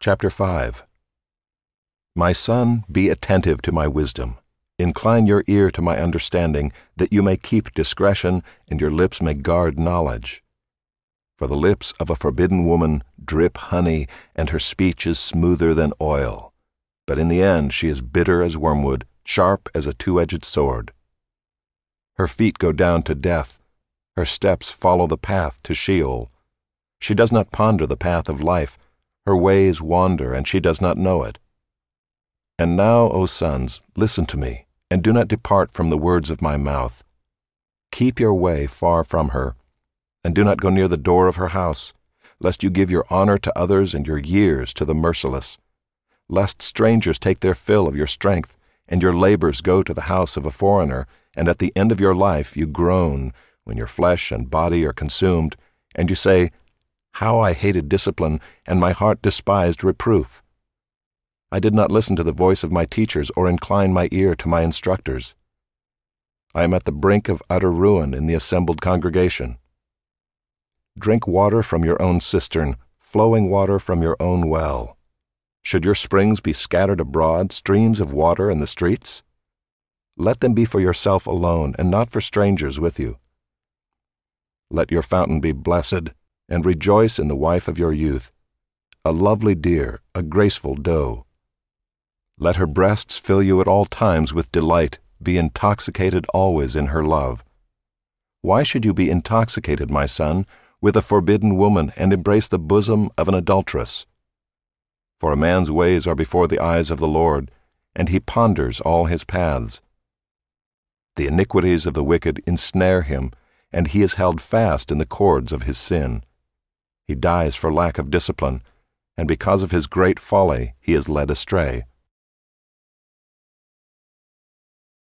Chapter 5 My son, be attentive to my wisdom. Incline your ear to my understanding, that you may keep discretion, and your lips may guard knowledge. For the lips of a forbidden woman drip honey, and her speech is smoother than oil. But in the end she is bitter as wormwood, sharp as a two edged sword. Her feet go down to death, her steps follow the path to Sheol. She does not ponder the path of life, her ways wander, and she does not know it. And now, O sons, listen to me, and do not depart from the words of my mouth. Keep your way far from her, and do not go near the door of her house, lest you give your honor to others and your years to the merciless, lest strangers take their fill of your strength, and your labors go to the house of a foreigner, and at the end of your life you groan when your flesh and body are consumed, and you say, How I hated discipline, and my heart despised reproof. I did not listen to the voice of my teachers or incline my ear to my instructors. I am at the brink of utter ruin in the assembled congregation. Drink water from your own cistern, flowing water from your own well. Should your springs be scattered abroad, streams of water in the streets? Let them be for yourself alone, and not for strangers with you. Let your fountain be blessed, and rejoice in the wife of your youth, a lovely deer, a graceful doe. Let her breasts fill you at all times with delight, be intoxicated always in her love. Why should you be intoxicated, my son, with a forbidden woman, and embrace the bosom of an adulteress? For a man's ways are before the eyes of the Lord, and he ponders all his paths. The iniquities of the wicked ensnare him, and he is held fast in the cords of his sin. He dies for lack of discipline, and because of his great folly he is led astray.